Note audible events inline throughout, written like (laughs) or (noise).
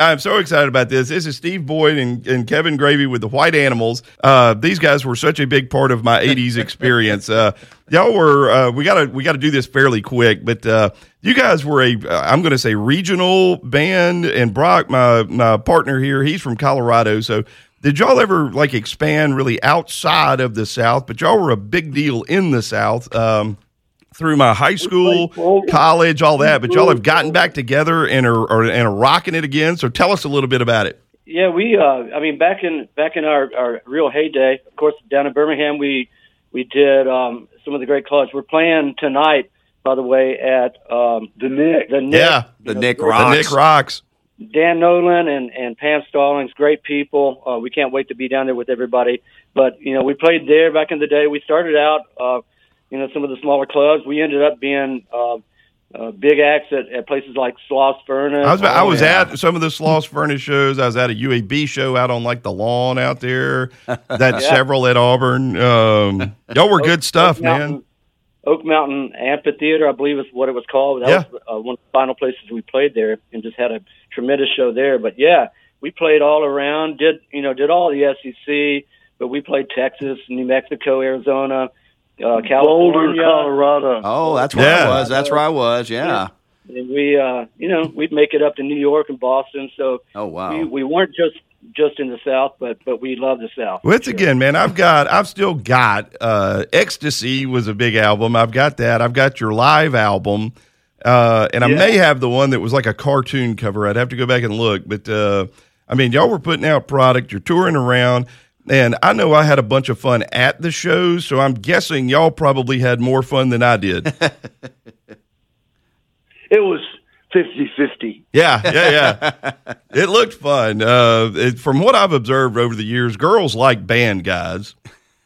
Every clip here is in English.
I'm so excited about this. This is Steve Boyd and, and Kevin Gray with the White Animals. Uh, these guys were such a big part of my (laughs) '80s experience. Uh, y'all were. Uh, we gotta we gotta do this fairly quick, but uh, you guys were a I'm going to say regional band, and Brock, my my partner here, he's from Colorado. So, did y'all ever like expand really outside of the South? But y'all were a big deal in the South. Um, through my high school, college, all that, but y'all have gotten back together and are, are and are rocking it again. So tell us a little bit about it. Yeah, we. Uh, I mean, back in back in our, our real heyday, of course, down in Birmingham, we we did um, some of the great clubs. We're playing tonight, by the way, at um, the Nick. The Nick. Yeah, the know, Nick Rocks. The Nick Rocks. Dan Nolan and and Pam Stallings, great people. Uh, we can't wait to be down there with everybody. But you know, we played there back in the day. We started out. Uh, you know, some of the smaller clubs. We ended up being uh, uh, big acts at, at places like Sloss Furnace. I was, I was yeah. at some of the Sloss Furnace shows. I was at a UAB show out on like the lawn out there. (laughs) That yeah. several at Auburn. Um, y'all were good stuff, Oak Mountain, man. Oak Mountain Amphitheater, I believe is what it was called. That yeah. was uh, one of the final places we played there, and just had a tremendous show there. But yeah, we played all around. Did you know? Did all the SEC, but we played Texas, New Mexico, Arizona uh, California, Boulder, Colorado. Oh, that's where yeah. I was. That's where I was. Yeah. And we, uh, you know, we'd make it up to New York and Boston. So, oh wow, we, we weren't just just in the South, but but we love the South. Once sure. again, man, I've got, I've still got uh, Ecstasy was a big album. I've got that. I've got your live album, uh, and I may have the one that was like a cartoon cover. I'd have to go back and look, but uh, I mean, y'all were putting out product. You're touring around. And I know I had a bunch of fun at the shows, so I'm guessing y'all probably had more fun than I did. (laughs) it was 50 50. Yeah, yeah, yeah. it looked fun. Uh, it, from what I've observed over the years, girls like band guys.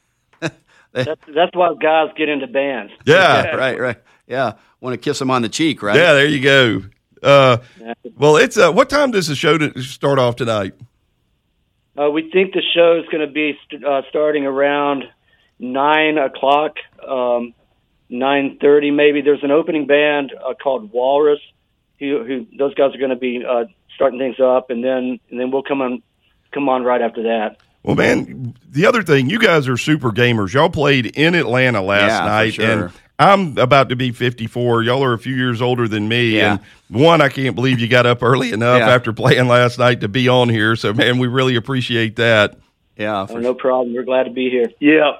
(laughs) that's, that's why guys get into bands. Yeah, (laughs) yeah right, right. Yeah, want to kiss them on the cheek, right? Yeah, there you go. Uh, well, it's uh, what time does the show start off tonight? Uh, we think the show is going to be st- uh, starting around nine o'clock, um, nine thirty maybe. There's an opening band uh, called Walrus, who, who those guys are going to be uh, starting things up, and then and then we'll come on come on right after that. Well, man, the other thing, you guys are super gamers. Y'all played in Atlanta last yeah, night, sure. and I'm about to be 54. Y'all are a few years older than me. Yeah. And one, I can't believe you got up early enough yeah. after playing last night to be on here. So, man, we really appreciate that. Yeah. Oh, no problem. We're glad to be here. Yeah.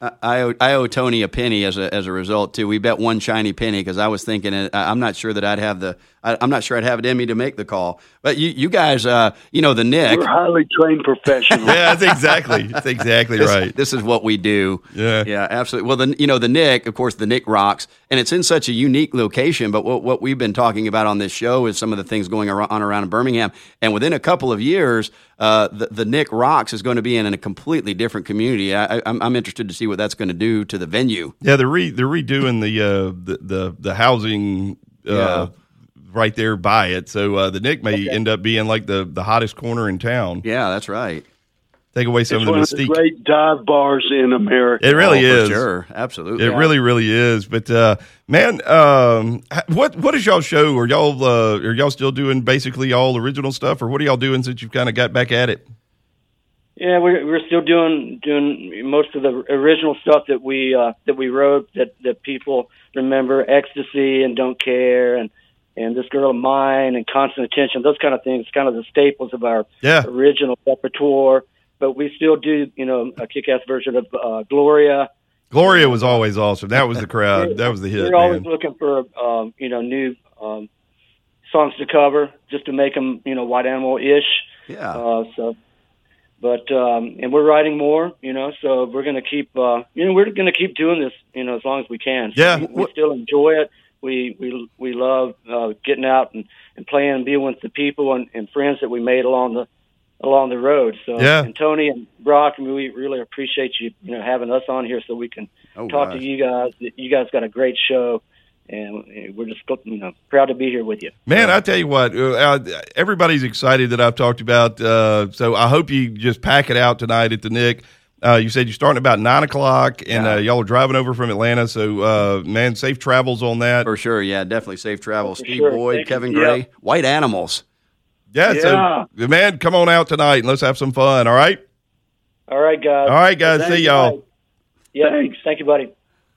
I owe, I owe Tony a penny as a as a result too. We bet one shiny penny because I was thinking I'm not sure that I'd have the I, am not sure I'd have it in me to make the call. But you you guys, uh, you know the Nick, we're highly trained professionals. (laughs) yeah, that's exactly that's exactly this, right. This is what we do. Yeah, yeah, absolutely. Well, then you know the Nick, of course, the Nick rocks, and it's in such a unique location. But what what we've been talking about on this show is some of the things going on around in Birmingham, and within a couple of years uh, the, the Nick Rocks is going to be in a completely different community. I, am I'm, I'm interested to see what that's going to do to the venue. Yeah, they're re, they're redoing the uh, the, the, the housing. Uh, yeah. Right there by it, so uh, the Nick may okay. end up being like the, the hottest corner in town. Yeah, that's right take away some it's of the one mystique. Of the great dive bars in America. It really oh, is, sure, absolutely. It yeah. really, really is. But uh, man, um, what what is y'all show? Are y'all uh, are y'all still doing basically all original stuff, or what are y'all doing since you've kind of got back at it? Yeah, we're we're still doing doing most of the original stuff that we uh, that we wrote that that people remember, ecstasy and don't care and and this girl of mine and constant attention, those kind of things, kind of the staples of our yeah. original repertoire but we still do, you know, a kick-ass version of uh, Gloria. Gloria was always awesome. That was the crowd. that was the hit. We're always looking for, um, you know, new um, songs to cover just to make them, you know, white animal ish. Yeah. Uh, so, but um, and we're writing more, you know. So we're going to keep, uh, you know, we're going to keep doing this, you know, as long as we can. So yeah. We, we still enjoy it. We we we love uh, getting out and, and playing and being with the people and, and friends that we made along the along the road. So, yeah. and Tony and Brock, I mean, we really appreciate you, you know, having us on here so we can oh, talk gosh. to you guys. You guys got a great show, and we're just you know proud to be here with you. Man, I tell you what, uh, everybody's excited that I've talked about. Uh, so I hope you just pack it out tonight at the Nick. Uh, you said you're starting about nine o'clock, and Yeah. uh, y'all are driving over from Atlanta. So, uh, man, safe travels on that. For sure, yeah, definitely safe travels. For Steve sure. Boyd, Thank you. Kevin Yeah. Gray, White Animals. Yeah, Yeah. so man, come on out tonight and let's have some fun. All right. All right, guys. All right, guys. Thank See you. y'all. Yeah, Thanks. thank you, buddy.